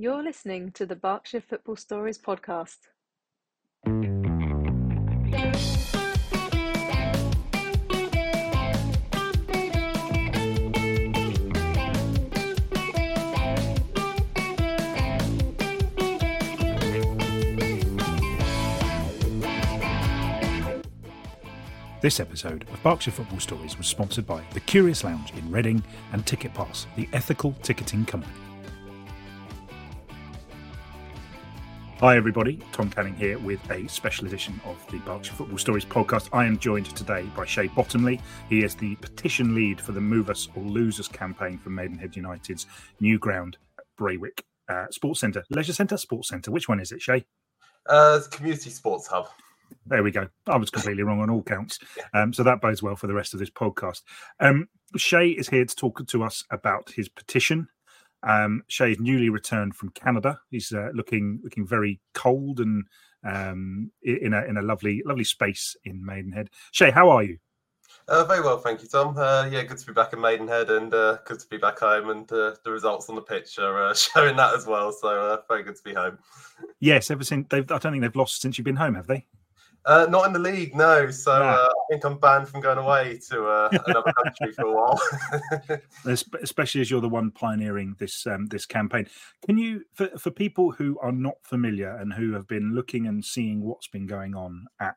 You're listening to the Berkshire Football Stories podcast. This episode of Berkshire Football Stories was sponsored by The Curious Lounge in Reading and Ticket Pass, the ethical ticketing company. Hi, everybody. Tom Canning here with a special edition of the Berkshire Football Stories podcast. I am joined today by Shay Bottomley. He is the petition lead for the Move Us or Lose Us campaign for Maidenhead United's new ground at Braywick uh, Sports Centre. Leisure Centre? Sports Centre. Which one is it, Shay? Uh, Community Sports Hub. There we go. I was completely wrong on all counts. Um, so that bodes well for the rest of this podcast. Um, Shay is here to talk to us about his petition. Um, Shay is newly returned from Canada. He's uh, looking looking very cold and um, in a in a lovely lovely space in Maidenhead. Shay, how are you? Uh, very well, thank you, Tom. Uh, yeah, good to be back in Maidenhead and uh, good to be back home. And uh, the results on the pitch are uh, showing that as well. So uh, very good to be home. Yes, ever since they've, I don't think they've lost since you've been home, have they? Uh, not in the league, no. So uh, I think I'm banned from going away to uh, another country for a while. Especially as you're the one pioneering this um, this campaign. Can you, for, for people who are not familiar and who have been looking and seeing what's been going on at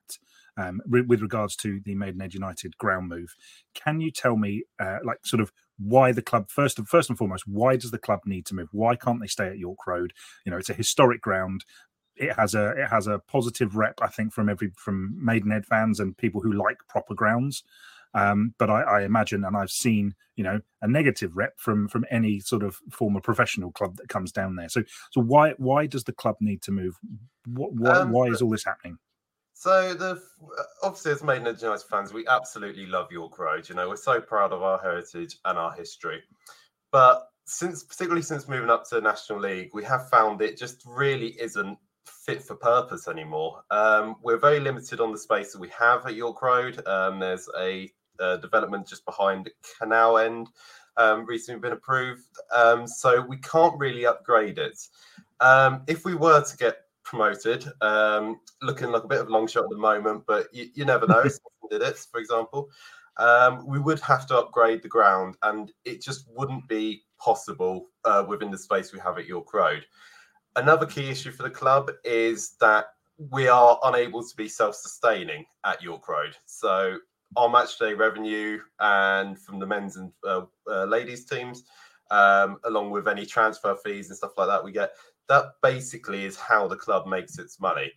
um, re- with regards to the Maidenhead United ground move, can you tell me, uh, like, sort of why the club first and first and foremost, why does the club need to move? Why can't they stay at York Road? You know, it's a historic ground it has a it has a positive rep, I think, from every from Maidenhead fans and people who like proper grounds. Um, but I, I, imagine, and I've seen, you know, a negative rep from from any sort of former professional club that comes down there. So, so why why does the club need to move? What, why, um, why is all this happening? So the obviously as Maidenhead United fans, we absolutely love York Road. You know, we're so proud of our heritage and our history. But since particularly since moving up to the National League, we have found it just really isn't fit for purpose anymore. Um, we're very limited on the space that we have at York Road. Um, there's a, a, development just behind the canal end um, recently been approved, um, so we can't really upgrade it. Um, if we were to get promoted, um, looking like a bit of a long shot at the moment, but you, you never know. did it, for example. we would have to upgrade the ground, and it just wouldn't be possible uh, within the space we have at York Road. Another key issue for the club is that we are unable to be self-sustaining at York Road. So our matchday revenue and from the men's and uh, uh, ladies teams, um, along with any transfer fees and stuff like that we get, that basically is how the club makes its money.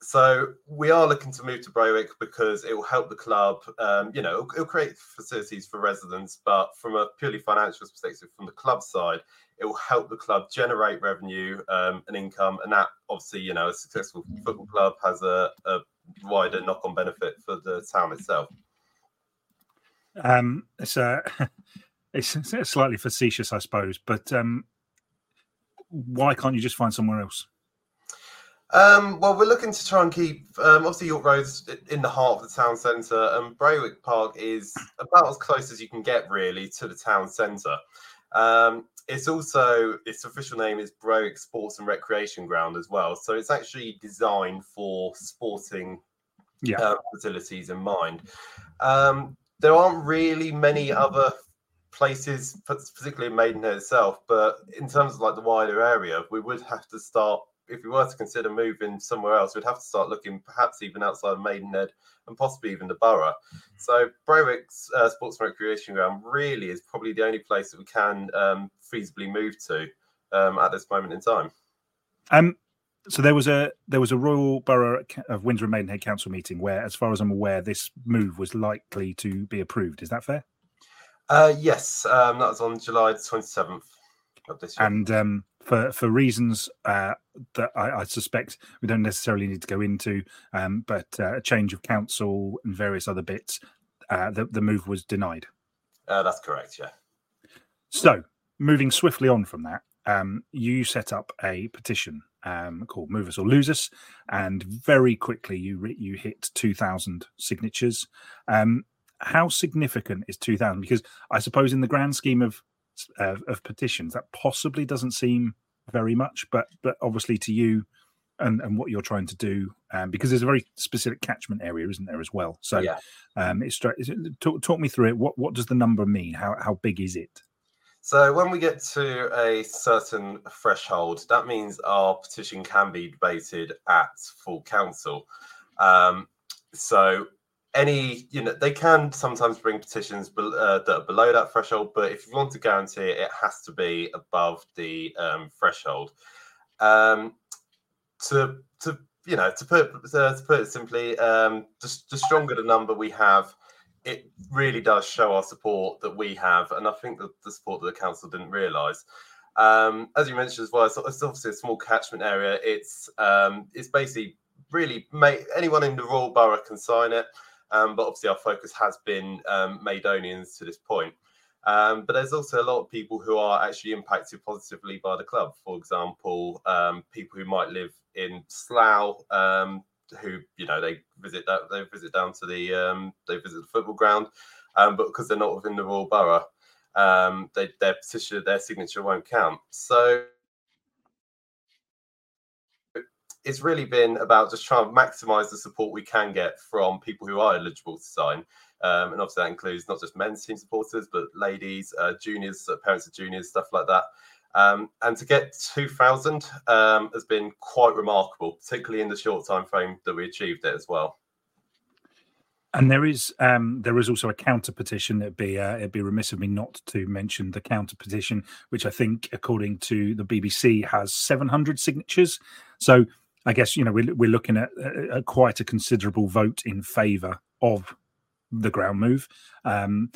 So we are looking to move to Braywick because it will help the club. Um, you know, it'll, it'll, create facilities for residents, but from a purely financial perspective, from the club side, it will help the club generate revenue um, and income, and that obviously, you know, a successful football club has a, a wider knock-on benefit for the town itself. Um, it's a it's slightly facetious, I suppose, but um, why can't you just find somewhere else? Um, well, we're looking to try and keep um, obviously York Road's in the heart of the town centre, and Braywick Park is about as close as you can get really to the town centre. Um, it's also its official name is Braywick Sports and Recreation Ground as well. So it's actually designed for sporting yeah. uh, facilities in mind. Um, there aren't really many other places, particularly in Maidenhead itself, but in terms of like the wider area, we would have to start if we were to consider moving somewhere else, we'd have to start looking perhaps even outside of Maidenhead and possibly even the borough. So Braywick's uh, Sports and Recreation Ground really is probably the only place that we can um, feasibly move to um, at this moment in time. Um, so there was a there was a Royal Borough of Windsor and Maidenhead Council meeting where, as far as I'm aware, this move was likely to be approved. Is that fair? Uh, yes, um, that was on July 27th of this year. And um, for for reasons uh, that I, I, suspect we don't necessarily need to go into, um, but uh, a change of council and various other bits, uh, the the move was denied. Uh, that's correct. Yeah. So moving swiftly on from that, um, you set up a petition um, called "Move Us or Lose Us," and very quickly you re- you hit two thousand signatures. Um, how significant is two thousand? Because I suppose in the grand scheme of of petitions, that possibly doesn't seem very much, but but obviously to you and, and what you're trying to do, um, because there's a very specific catchment area, isn't there, as well? So, Yeah. um, it's, talk, talk me through it. What what does the number mean? How how big is it? So when we get to a certain threshold, that means our petition can be debated at full council. Um, so any, you know, they can sometimes bring petitions bel- uh, that are below that threshold, but if you want to guarantee it, it has to be above the um, threshold. Um, to to you know to put uh, to put it simply, um, the, the stronger the number we have, it really does show our support that we have, and I think that the support that the council didn't realise. Um, as you mentioned as well, it's, it's obviously a small catchment area. It's um, it's basically really ma- anyone in the Royal Borough can sign it, um, but obviously our focus has been um, Maidonians to this point. Um, but there's also a lot of people who are actually impacted positively by the club. For example, um, people who might live in Slough, um, who you know they visit that they visit down to the um, they visit the football ground, um, but because they're not within the Royal Borough, um, they, their petition their signature won't count. So it's really been about just trying to maximise the support we can get from people who are eligible to sign. Um, and obviously that includes not just men's team supporters, but ladies, uh, juniors, uh, parents of juniors, stuff like that. Um, and to get 2,000 um, has been quite remarkable, particularly in the short time frame that we achieved it as well. And there is um, there is also a counter petition. It'd be uh, it'd be remiss of me not to mention the counter petition, which I think, according to the BBC, has 700 signatures. So I guess you know we're, we're looking at, uh, at quite a considerable vote in favour of the ground move. Um,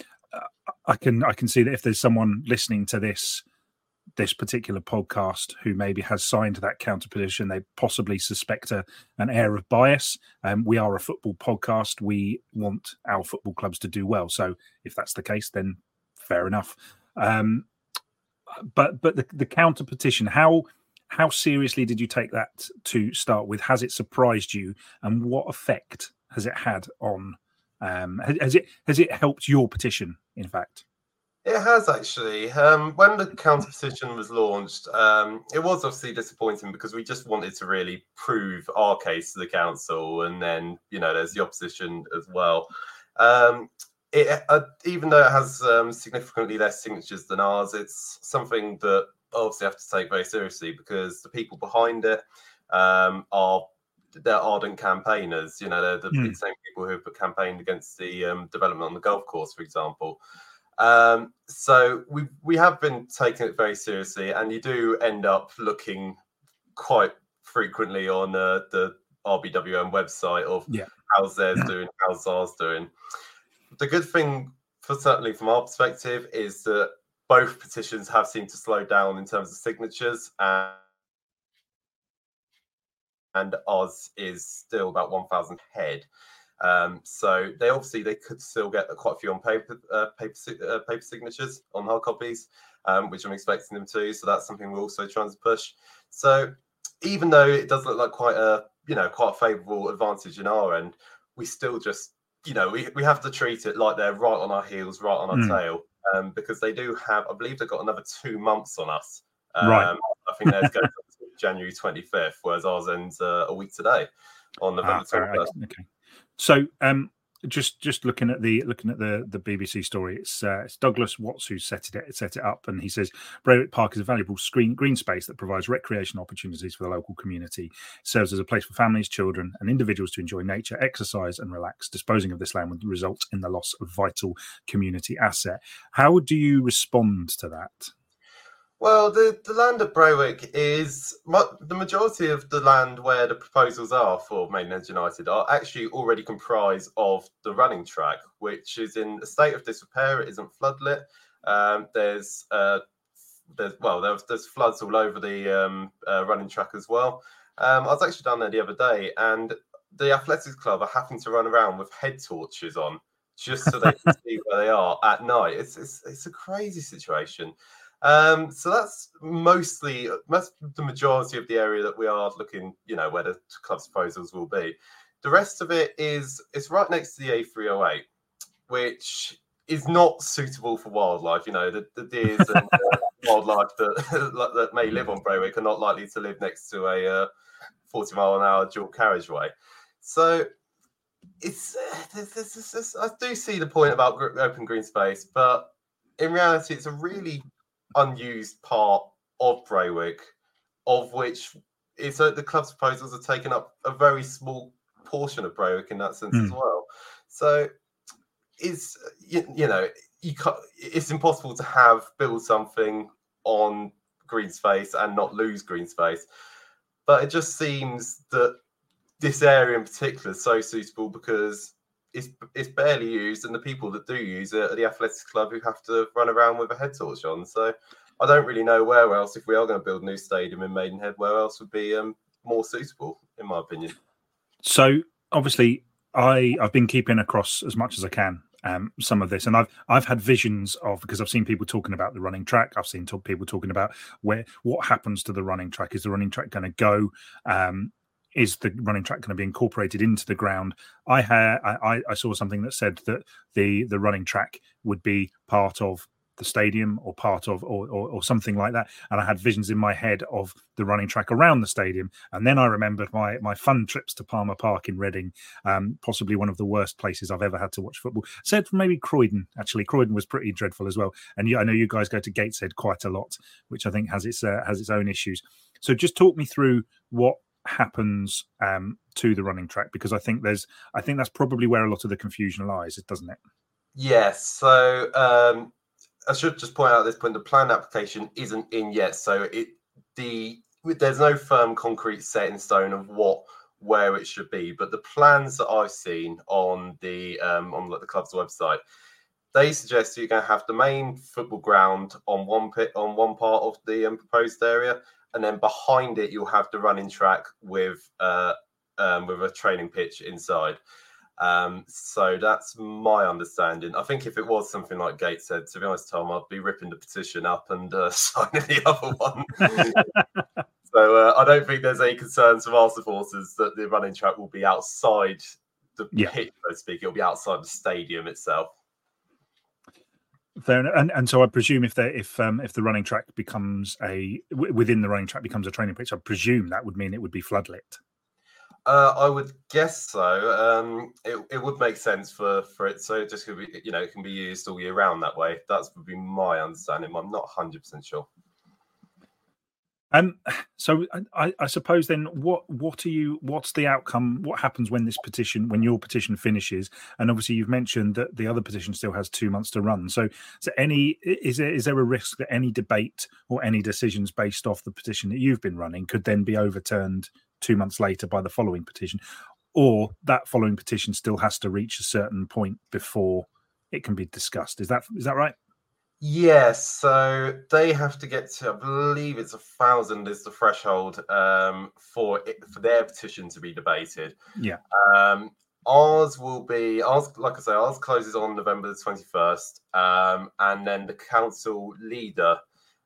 I can I can see that if there's someone listening to this this particular podcast who maybe has signed that counter petition, they possibly suspect a, an air of bias. Um, we are a football podcast. We want our football clubs to do well. So if that's the case, then fair enough. Um, but but the, the counter petition, how how seriously did you take that to start with? Has it surprised you, and what effect has it had on? Um, has, it has it helped your petition? In fact. It has actually. Um, when the counter petition was launched, um, it was obviously disappointing because we just wanted to really prove our case to the council, and then you know there's the opposition as well. Um, it, uh, even though it has um, significantly less signatures than ours, it's something that obviously have to take very seriously because the people behind it um, are they're ardent campaigners. You know, they're the Mm. same people who have campaigned against the um, development on the golf course, for example. Um, so we we have been taking it very seriously, and you do end up looking quite frequently on uh, the RBWM website of Yeah. how's theirs doing, how's ours doing. The good thing, for certainly from our perspective, is that both petitions have seemed to slow down in terms of signatures, and, and ours is still about one thousand head. Um, so they obviously they could still get quite a few on paper uh, paper uh, paper signatures on hard copies, um, which I'm expecting them to. So that's something we're also trying to push. So even though it does look like quite a you know quite a favourable advantage in our end, we still just you know we, we have to treat it like they're right on our heels, right on our Mm. tail, um, because they do have I believe they've got another two months on us. Um, Right. I think theirs goes up to January 25th, whereas ours ends uh, a week today on Ah, November fair, 21st. okay. So, um, just just looking at the looking at the the BBC story, it's uh, it's Douglas Watts who set it set it up, and he says Braywick Park is a valuable screen green space that provides recreation opportunities for the local community. It serves as a place for families, children, and individuals to enjoy nature, exercise, and relax. Disposing of this land would result in the loss of vital community asset. How do you respond to that? Well, the, the land at Braywick is the majority of the land where the proposals are for Maidenhead United are actually already comprised of the running track, which is in a state of disrepair. It isn't floodlit. Um, there's uh, there's well, there's, there's floods all over the um, uh, running track as well. Um, I was actually down there the other day, and the athletics club are having to run around with head torches on just so they can see where they are at night. It's it's, it's a crazy situation. Um, so that's mostly that's the majority of the area that we are looking, you know, where the club's proposals will be. The rest of it is it's right next to the A308, which is not suitable for wildlife. You know, the, the deers and uh, wildlife that that may live on Braywick are not likely to live next to a uh, 40 mile an hour dual carriageway. So it's this, this, this, I do see the point about open green space, but in reality, it's a really unused part of Braywick, of which it's uh, the club's proposals are taking up a very small portion of Braywick in that sense mm. as hmm. well. So it's you, you know you can't, it's impossible to have build something on green space and not lose green space. But it just seems that this area in particular is so suitable because it's it's barely used, and the people that do use it are the athletics club who have to run around with a head torch on. So I don't really know where else, if we are going to build a new stadium in Maidenhead, where else would be um, more suitable, in my opinion. So obviously, I I've been keeping across as much as I can um, some of this, and I've I've had visions of because I've seen people talking about the running track. I've seen talk, people talking about where what happens to the running track. Is the running track going to go? Um, is the running track going to be incorporated into the ground? I had I, I saw something that said that the the running track would be part of the stadium or part of or, or, or, something like that. And i had visions in my head of the running track around the stadium. And then i remembered my my fun trips to palmer park in reading um, possibly one of the worst places i've ever had to watch football. Said maybe croydon actually. Croydon was pretty dreadful as well. And you, i know you guys go to gateshead quite a lot which i think has its uh, has its own issues. So just talk me through what happens um, to the running track because i think there's i think that's probably where a lot of the confusion lies doesn't it Yes. So um, I should just point out at this point the plan application isn't in yet, so it the there's no firm concrete set in stone of what where it should be. But the plans that I've seen on the um, on the club's website, they suggest you're going to have the main football ground on one pit on one part of the um, proposed area, and then behind it you'll have the running track with uh, um, with a training pitch inside. Um, so that's my understanding. I think if it was something like Gateshead, to be honest, Tom, I'd be ripping the petition up and uh, signing the other one. so uh, I don't think there's any concerns from our supporters that the running track will be outside the yeah. pitch, so to speak. It'll be outside the stadium itself. Fair enough. And, and so I presume if they if um, if the running track becomes a within the running track becomes a training pitch, I presume that would mean it would be floodlit. Uh, I would guess so. Um, it, it would make sense for, for it. So it just could be, you know, it can be used all year round that way. That's would be my understanding. I'm not 100% sure. Um, so I, I, suppose then, what what are you? What's the outcome? What happens when this petition, when your petition finishes? And obviously, you've mentioned that the other petition still has two months to run. So, so any is there is there a risk that any debate or any decisions based off the petition that you've been running could then be overturned two months later by the following petition, or that following petition still has to reach a certain point before it can be discussed. Is that is that right? Yes, so they have to get to, I believe it's a thousand is the threshold um, for it, for their petition to be debated. Yeah. Um, ours will be ours, like I say, ours closes on November the twenty first, um, and then the council leader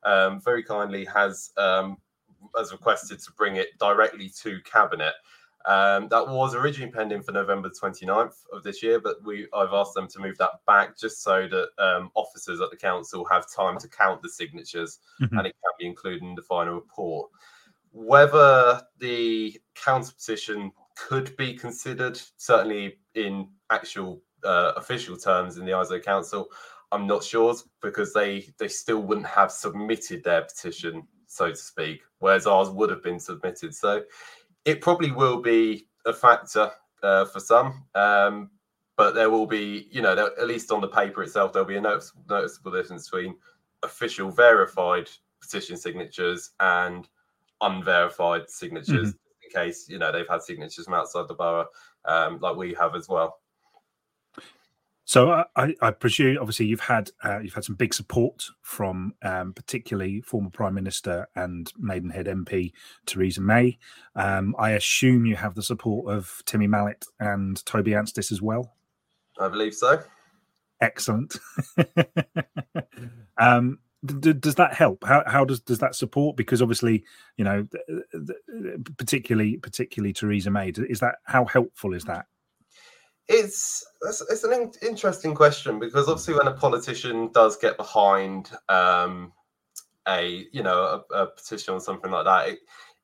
um, very kindly has um, has requested to bring it directly to cabinet. Um, that was originally pending for November 29th of this year, but we I've asked them to move that back just so that um, officers at the council have time to count the signatures mm-hmm. and it can be included in the final report. Whether the counter petition could be considered, certainly in actual uh, official terms in the ISO council, I'm not sure because they they still wouldn't have submitted their petition so to speak, whereas ours would have been submitted. So it probably will be a factor uh, for some, um, but there will be, you know, at least on the paper itself, there'll be a noticeable, noticeable difference between official verified petition signatures and unverified signatures. Mm-hmm. In case you know they've had signatures from outside the borough, um, like we have as well. So I, I, presume, obviously, you've had uh, you've had some big support from um, particularly former Prime Minister and Maidenhead MP Theresa May. Um, I assume you have the support of Timmy Mallett and Toby Anstis as well. I believe so. Excellent. um, d- does that help? How, how does does that support? Because obviously, you know, particularly particularly Theresa May. Is that how helpful is that? It's it's an interesting question because obviously when a politician does get behind um, a you know a, a petition or something like that, it,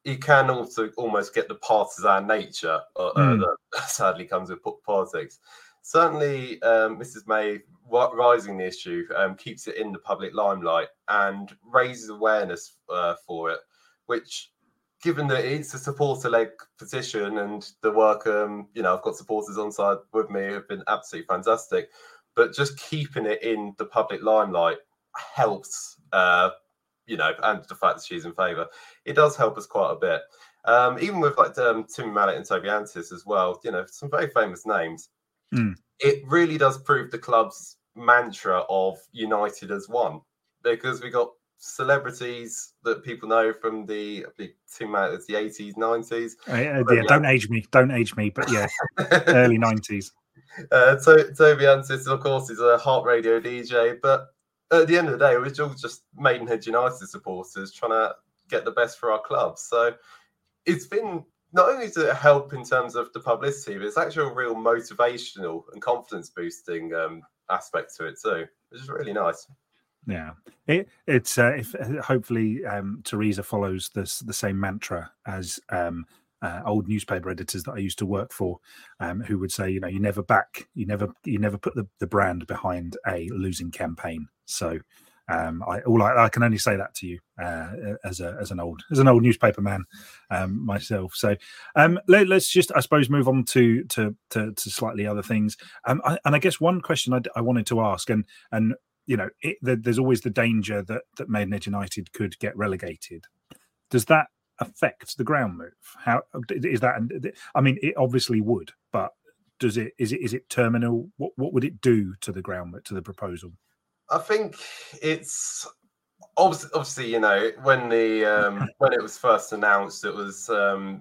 it can also almost get the partisan nature uh, mm. that sadly comes with politics. Certainly, um, Mrs. May rising the issue um, keeps it in the public limelight and raises awareness uh, for it, which given that it's a supporter-led position and the work, um, you know, I've got supporters on side with me have been absolutely fantastic. But just keeping it in the public limelight helps, uh, you know, and the fact that she's in favour, it does help us quite a bit. Um, even with like um, Timmy Mallett and Toby Anstis as well, you know, some very famous names. Mm. It really does prove the club's mantra of united as one because we got celebrities that people know from the the team out the 80s 90s uh, yeah, yeah, don't age me don't age me but yeah early 90s uh so toby anstis of course is a heart radio dj but at the end of the day we're all just maidenhead united supporters trying to get the best for our club. So it's been not only to help in terms of the publicity but it's actually a real motivational and confidence boosting um, aspect to it too which is really nice yeah, it, it's uh, if uh, hopefully um, Theresa follows this the same mantra as um, uh, old newspaper editors that I used to work for, um, who would say, you know, you never back, you never, you never put the, the brand behind a losing campaign. So, um, I all I, I, can only say that to you uh, as a as an old as an old newspaper man um, myself. So um, let, us just I suppose move on to to to, to slightly other things. Um, I, and I guess one question I, I wanted to ask, and and you know, it, there's always the danger that that Maidenhead United could get relegated. Does that affect the ground move? How is that? I mean, it obviously would, but does it? Is it? Is it terminal? What What would it do to the ground to the proposal? I think it's obviously, obviously you know, when the um, when it was first announced, it was um,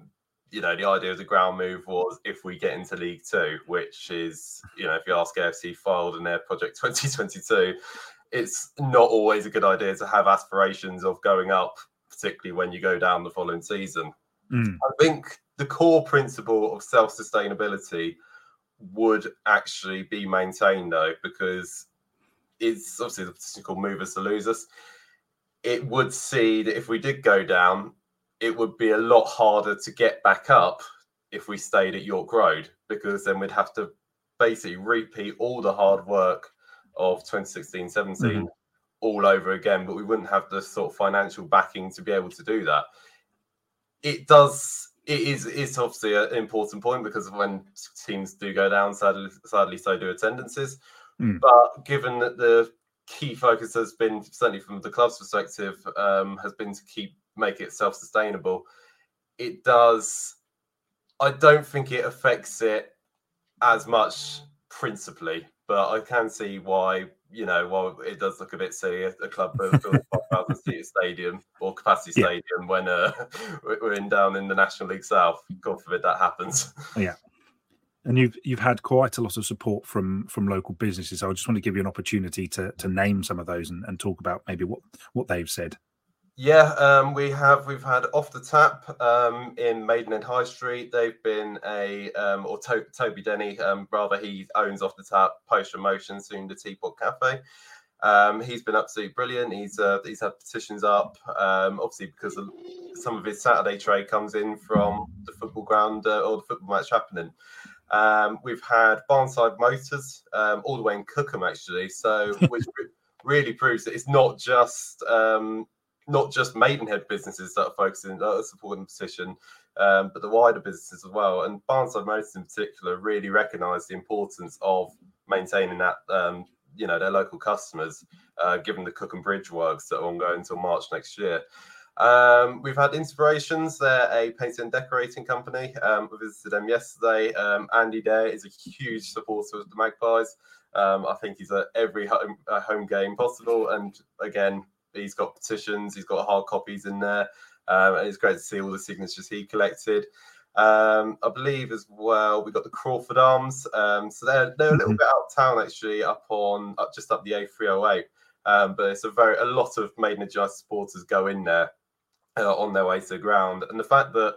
you know, the idea of the ground move was if we get into League Two, which is, you know, if you ask AFC Fylde and their project 2022, it's not always a good idea to have aspirations of going up, particularly when you go down the following season. Mm. I think the core principle of self sustainability would actually be maintained though, because it's obviously the called Move Us to Lose Us. It would see that if we did go down, it would be a lot harder to get back up if we stayed at York Road because then we'd have to basically repeat all the hard work of 2016 17 mm-hmm. all over again, but we wouldn't have the sort of financial backing to be able to do that. It does. It is. It's obviously an important point because when teams do go down, sadly, sadly so do attendances. Mm. But given that the key focus has been certainly from the club's perspective um, has been to keep make it self-sustainable it does i don't think it affects it as much principally but i can see why you know while it does look a bit silly a, a club built a 5000 seat stadium or capacity yeah. stadium when uh, we're in down in the national league south god forbid that happens yeah and you've you've had quite a lot of support from from local businesses. So I just want to give you an opportunity to to name some of those and, and talk about maybe what what they've said. Yeah, um, we have. We've had off the tap um, in Maidenhead High Street. They've been a um, or to- Toby Denny, um, rather. He owns off the tap post Motion, soon the Teapot Cafe. Um, he's been absolutely brilliant. He's uh, he's had petitions up, um, obviously because of some of his Saturday trade comes in from the football ground uh, or the football match happening. We've had Barnside Motors all the way in Cookham actually, so which really proves that it's not just not just Maidenhead businesses that are focusing, that are supporting the position, um, but the wider businesses as well. And Barnside Motors in particular really recognise the importance of maintaining that, um, you know, their local customers, uh, given the Cookham Bridge works that are ongoing until March next year. Um, we've had inspirations. They're a painting and decorating company. Um, we visited them yesterday. Um, Andy Dare is a huge supporter of the Magpies. Um, I think he's at every home, uh, home game possible. And again, He's got petitions, he's got hard copies in there. Um, and it's great to see all the signatures he collected. Um, I believe as well we got the Crauford Arms. Um, so they're they're a little mm-hmm. bit out of town actually, up on up just up the A308. Um, but it's a very a lot of Maidenhead United supporters go in there uh, on their way to the ground, and the fact that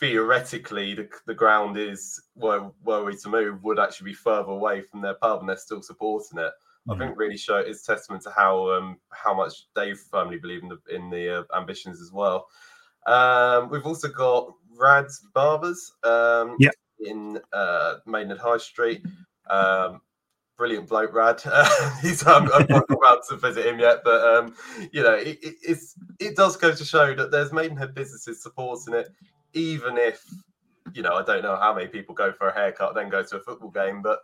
theoretically the, the ground is where were we to move would actually be further away from their pub, and they're still supporting it. I think really show is testament to how um, how much they firmly believe in the in the uh, ambitions as well. Um, we've also got Rad's Barbers um, Yep. in uh, Maidenhead High Street. Um, brilliant bloke, Rad. He's um, I'm not about to visit him yet, but um, you know, it, it, it's it does go to show that there's Maidenhead businesses supporting it, even if you know I don't know how many people go for a haircut then go to a football game, but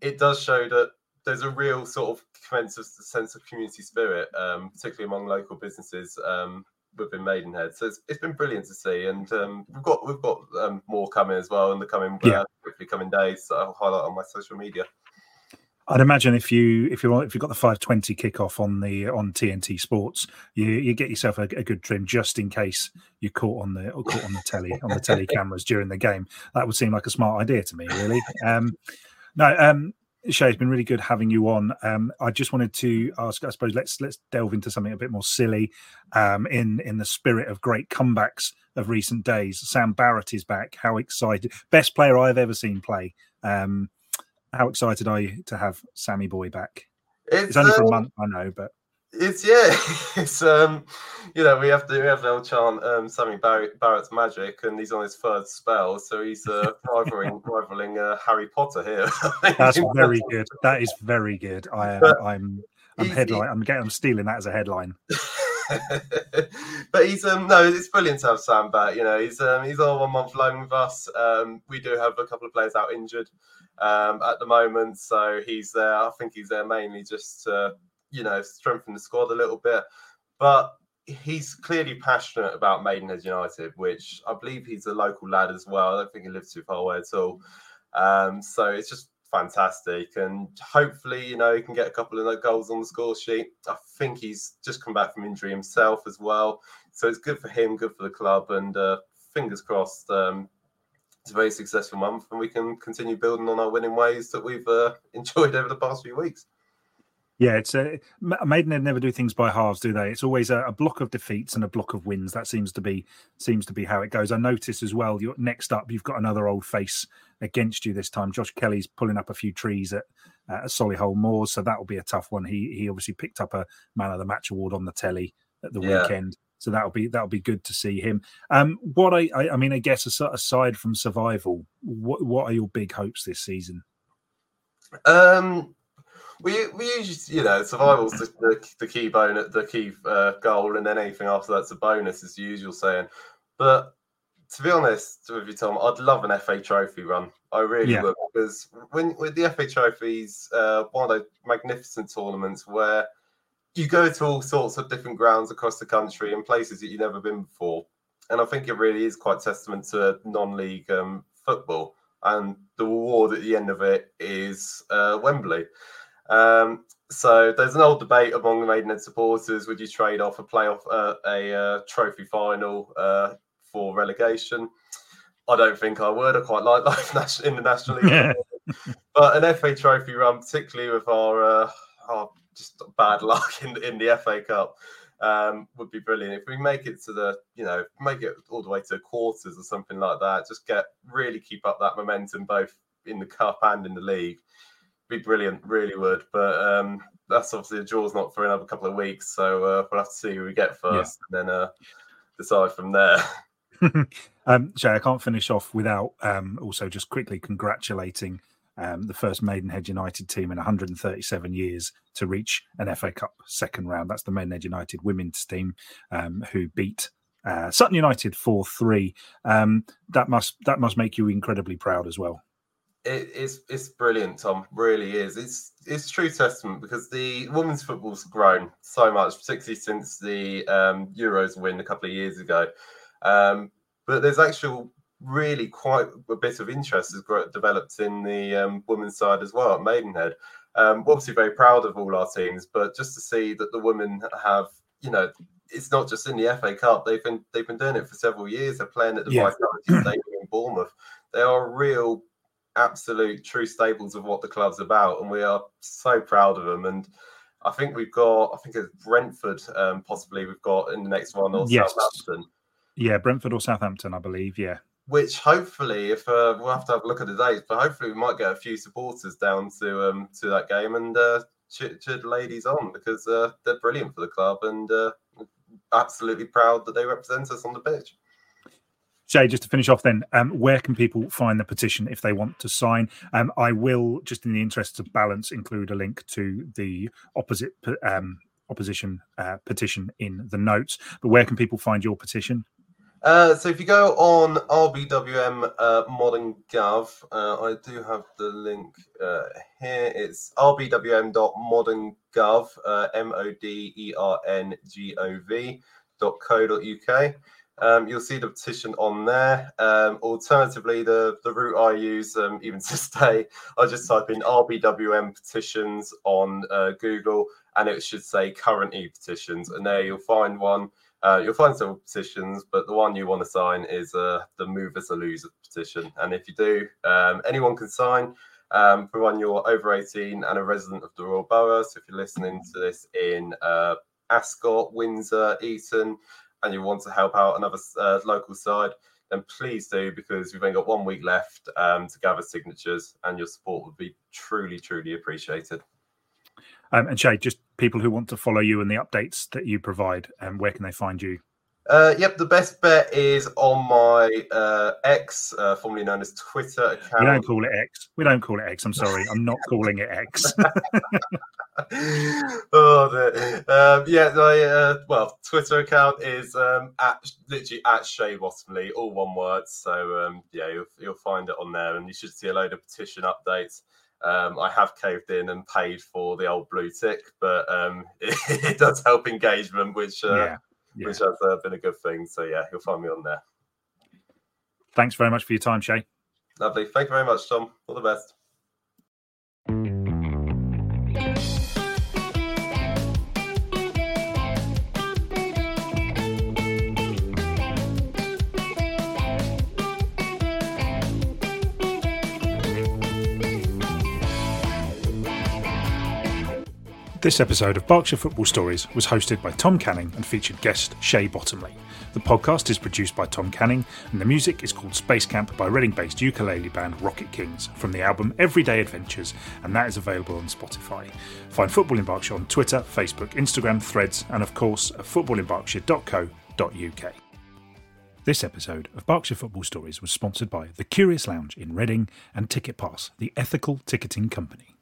it does show that there's a real sort of sense of community spirit, um, particularly among local businesses um, within Maidenhead. So it's, it's been brilliant to see, and um, we've got we've got um, more coming as well in the coming Yeah. uh, hopefully coming days. So I'll highlight on my social media. I'd imagine if you if you if you've got the five twenty kickoff on the on TNT Sports, you you get yourself a, a good trim just in case you caught on the or caught on the telly on the telly cameras during the game. That would seem like a smart idea to me, really. Um, no, um, Shay, it's been really good having you on. Um, I just wanted to ask, I suppose let's let's delve into something a bit more silly. Um, in in the spirit of great comebacks of recent days, Sam Barrett is back. How excited! Best player I've ever seen play. Um, how excited are you to have Sammy Boy back? It's only for a um, month, I know, but It's yeah, it's um, you know, we have to we have old chant, um, Sammy Barrett, Barrett's magic, and he's on his third spell, so he's uh, rivaling rivaling uh, Harry Potter here. that's very good. That is very good. I am. But I'm. I'm headline. I'm getting. I'm stealing that as a headline. but he's um no, it's brilliant to have Sam back. You know, he's um he's on one month loan with us. Um, we do have a couple of players out injured um at the moment, so he's there. I think he's there mainly just to you know strengthen the squad a little bit, but. He's clearly passionate about Maidenhead United, which I believe he's a local lad as well. I don't think he lives too far away at all. Um, so it's just fantastic. And hopefully, you know, he can get a couple of goals on the score sheet. I think he's just come back from injury himself as well. So it's good for him, good for the club. And uh, fingers crossed, um, it's a very successful month and we can continue building on our winning ways that we've uh, enjoyed over the past few weeks. Yeah, it's a Maidenhead never do things by halves, do they? It's always a, a block of defeats and a block of wins. That seems to be seems to be how it goes. I notice as well. You're next up. You've got another old face against you this time. Josh Kelly's pulling up a few trees at uh, Solihull Moors, so that will be a tough one. He he obviously picked up a man of the match award on the telly at the Yeah. weekend, so that'll be that'll be good to see him. Um, what I I, I mean, I guess aside from survival, what what are your big hopes this season? Um, we we usually, you know, survival's the, the, the key bonus, the key uh, goal, and then anything after that's a bonus, the usual saying. But to be honest with you, Tom, I'd love an FA Trophy run. I really Yeah. would because when with the FA Trophies, uh, one of those magnificent tournaments where you go to all sorts of different grounds across the country and places that you've never been before, and I think it really is quite testament to non-league um, football. And the reward at the end of it is uh, Wembley. Um, so there's an old debate among the Maidenhead supporters: would you trade off a playoff, uh, a uh, trophy final uh, for relegation? I don't think I would. I quite like life in the National League, Yeah. but an FA Trophy run, particularly with our, uh, our just bad luck in in the FA Cup, um, would be brilliant. If we make it to the, you know, make it all the way to quarters or something like that, just get really keep up that momentum both in the cup and in the league. Be brilliant, really would. But um, that's obviously the draw's not for another couple of weeks, so uh, we'll have to see who we get first, and then uh, decide from there. um, Shay, I can't finish off without um, also just quickly congratulating um, the first Maidenhead United team in 137 years to reach an FA Cup second round. That's the Maidenhead United women's team um, who beat uh, Sutton United 4 3. Um, that must that must make you incredibly proud as well. It, it's it's brilliant, Tom. Really is. It's it's true testament because the women's football's grown so much, particularly since the um, Euros win a couple of years ago. Um, but there's actual really quite a bit of interest has developed in the um, women's side as well at Maidenhead. Um, we're obviously very proud of all our teams, but just to see that the women have, you know, it's not just in the FA Cup. They've been they've been doing it for several years. They're playing at the Yeah. Vitality Stadium in Bournemouth. They are real absolute true staples of what the club's about, and we are so proud of them. And I think we've got, I think it's Brentford, um, possibly we've got in the next one, or Yes. Southampton, Yeah, Brentford or Southampton, I believe. Yeah. which hopefully, if uh, we'll have to have a look at the dates, but hopefully we might get a few supporters down to um to that game and uh, cheer, cheer the ladies on because uh, they're brilliant for the club and uh, absolutely proud that they represent us on the pitch. Shay, just to finish off, then, um, where can people find the petition if they want to sign? Um, I will, just in the interests of balance, include a link to the opposite um, opposition uh, petition in the notes. But where can people find your petition? Uh, so if you go on RBWM uh, Modern Gov, uh, I do have the link uh, here. It's rbwm.moderngov, uh, M O D E R N G O V. Um, you'll see the petition on there. Um, alternatively, the, the route I use, um, even to I just type in RBWM petitions on uh, Google and it should say current e petitions. And there you'll find one. Uh, you'll find several petitions, but the one you want to sign is uh, the Move as a Loser petition. And if you do, um, anyone can sign. Um, one you're over 18 and a resident of the Royal Borough. So if you're listening to this in uh, Ascot, Windsor, Eton, and you want to help out another uh, local side, then please do because we've only got one week left um, to gather signatures, and your support would be truly, truly appreciated. Um, and Shay, just people who want to follow you and the updates that you provide, um, where can they find you? Uh, yep, the best bet is on my uh, X, uh, formerly known as Twitter account. We don't call it X. We don't call it X. I'm sorry, I'm not calling it X. oh, um, yeah, my uh, well, Twitter account is um, at literally at Shay Bottomley, all one word. So um, yeah, you'll, you'll find it on there, and you should see a load of petition updates. Um, I have caved in and paid for the old blue tick, but um, it, it, does help engagement, which uh, yeah yeah. which has uh, been a good thing. So yeah, you'll find me on there. Thanks very much for your time, Shay. Lovely. Thank you very much, Tom. All the best. This episode of Berkshire Football Stories was hosted by Tom Canning and featured guest Shay Bottomley. The podcast is produced by Tom Canning, and the music is called Space Camp by Reading based ukulele band Rocket Kings from the album Everyday Adventures, and that is available on Spotify. Find Football in Berkshire on Twitter, Facebook, Instagram, Threads, and of course at footballinberkshire.co.uk. This episode of Berkshire Football Stories was sponsored by The Curious Lounge in Reading and Ticket Pass, the ethical ticketing company.